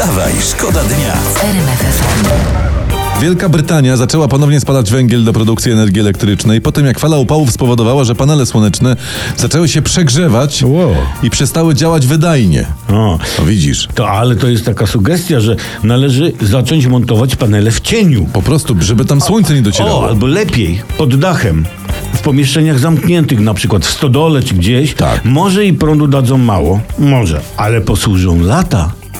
Wstawaj, szkoda dnia. Wielka Brytania zaczęła ponownie spalać węgiel do produkcji energii elektrycznej po tym jak fala upałów spowodowała, że panele słoneczne zaczęły się przegrzewać Wow. i przestały działać wydajnie. O, No widzisz, to ale to jest taka sugestia, że należy zacząć montować panele w cieniu. po prostu, żeby tam słońce nie O, docierało. albo lepiej, pod dachem. W pomieszczeniach zamkniętych, na przykład w stodole czy gdzieś. Tak. Może i prądu dadzą mało, może, ale posłużą lata.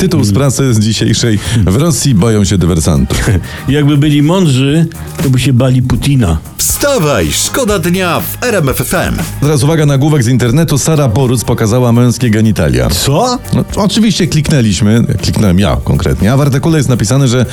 Tytuł z prasy z dzisiejszej. W Rosji boją się dywersantów. Jakby byli mądrzy, to by się bali Putina. Wstawaj, szkoda dnia w RMF FM. Teraz uwaga na główek z internetu. Sara Boruc pokazała męskie genitalia. Co? No, oczywiście kliknęliśmy, kliknąłem ja konkretnie, a w artykule jest napisane, że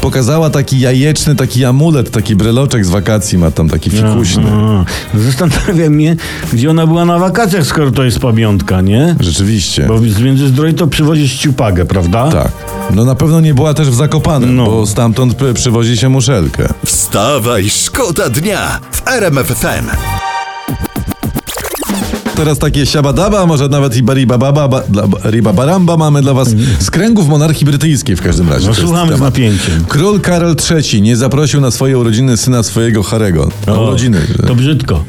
pokazała taki jajeczny, taki amulet, taki breloczek z wakacji, ma tam taki fikuśny. A, Zastanawia mnie, gdzie ona była na wakacjach, skoro to jest pamiątka, nie? Rzeczywiście. Bo z Międzyzdroj to przywozisz ciupagę, prawda? Tak. No na pewno nie była też w Zakopanem, No. bo stamtąd przywozi się muszelkę. Wstawaj, szkoda dnia w RMF FM. Teraz takie siabadaba, może nawet i baribababa, ribabaramba mamy dla was z kręgów monarchii brytyjskiej w każdym razie. No słuchamy z napięciem. Król Karol III nie zaprosił na swoje urodziny syna swojego Harego. Na O, urodziny. To brzydko.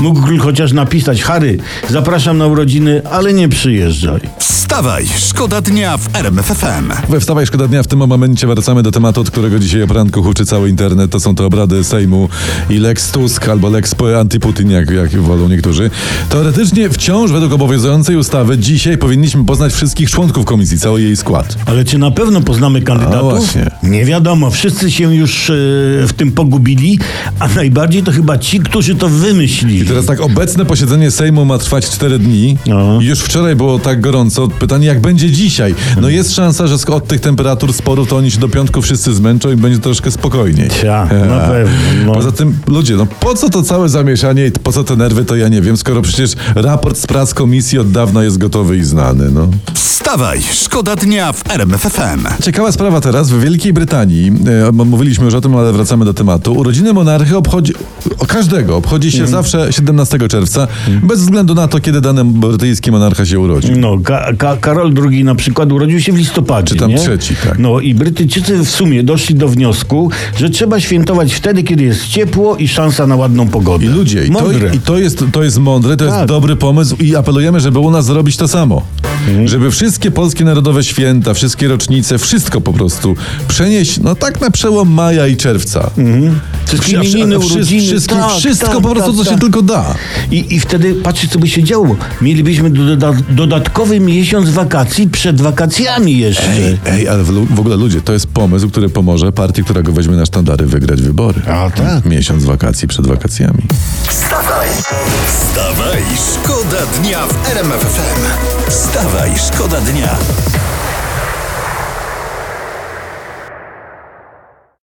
Mógł chociaż napisać, Harry, zapraszam na urodziny, ale nie przyjeżdżaj. Wstawaj, szkoda dnia w RMF FM. We Wstawaj Szkoda Dnia w tym momencie wracamy do tematu, od którego dzisiaj o poranku huczy cały internet. To są te obrady Sejmu i Lex Tusk albo Lex Antyputin, jak, jak wolą niektórzy. Teoretycznie wciąż według obowiązującej ustawy dzisiaj powinniśmy poznać wszystkich członków komisji, cały jej skład. Ale czy na pewno poznamy kandydatów? właśnie. Nie wiadomo, wszyscy się już e, w tym pogubili, a najbardziej to chyba ci, którzy to wymyślili. I teraz tak, obecne posiedzenie Sejmu ma trwać 4 dni. No. Już wczoraj było tak gorąco. Pytanie, jak będzie dzisiaj? No jest szansa, że od tych temperatur sporów to oni się do piątku wszyscy zmęczą i będzie troszkę spokojniej. Cia, na pewno, no. Poza tym, ludzie, no po co to całe zamieszanie i po co te nerwy, to ja nie wiem, skoro przecież raport z prac komisji od dawna jest gotowy i znany, no. Wstawaj, szkoda dnia w RMF FM. Ciekawa sprawa teraz. W Wielkiej Brytanii, e, mówiliśmy już o tym, ale wracamy do tematu, urodziny monarchy obchodzi, o każdego obchodzi się zawsze 17 czerwca, bez względu na to, kiedy dany brytyjski monarcha się urodził. No, Ka- Ka- Karol II na przykład urodził się w listopadzie. Czy tam nie? trzeci, tak. No i Brytyjczycy w sumie doszli do wniosku, że trzeba świętować wtedy, kiedy jest ciepło i szansa na ładną pogodę. I ludzie, i to, Mądre. i to, jest, to jest mądre, to jest Tak. dobry pomysł i apelujemy, żeby u nas zrobić to samo. Mhm. Żeby wszystkie polskie narodowe święta, wszystkie rocznice, wszystko po prostu przenieść, no tak na przełom maja i czerwca. Wszystkie Wszy- imieniny, urodziny. wszystko, tak, wszystko tak, po prostu, tak, co się tak. tylko da. I, I wtedy patrzcie, co by się działo. Mielibyśmy doda dodatkowy miesiąc wakacji przed wakacjami jeszcze. Ej, ej, ale w, ogóle ludzie, to jest pomysł, który pomoże partii, która go weźmie na sztandary, wygrać wybory. A, tak. Miesiąc wakacji przed wakacjami. Wstawaj, wstawaj, szkoda dnia w RMF FM. Wstawaj, szkoda dnia.